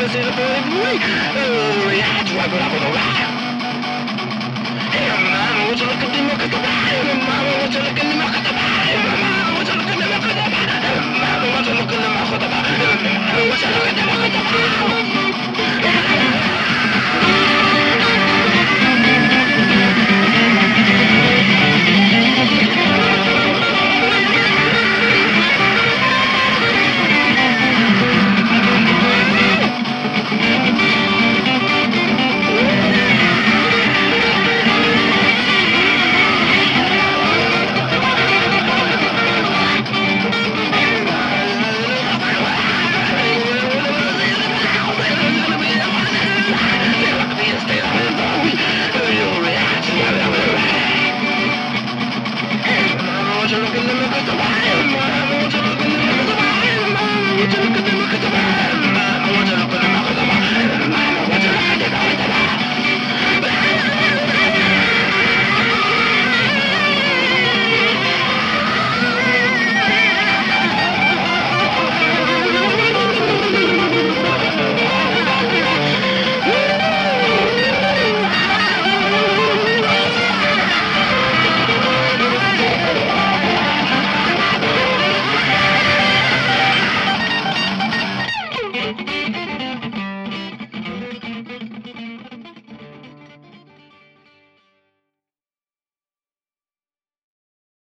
keep us in the boy. Oh, yeah, drive it up on.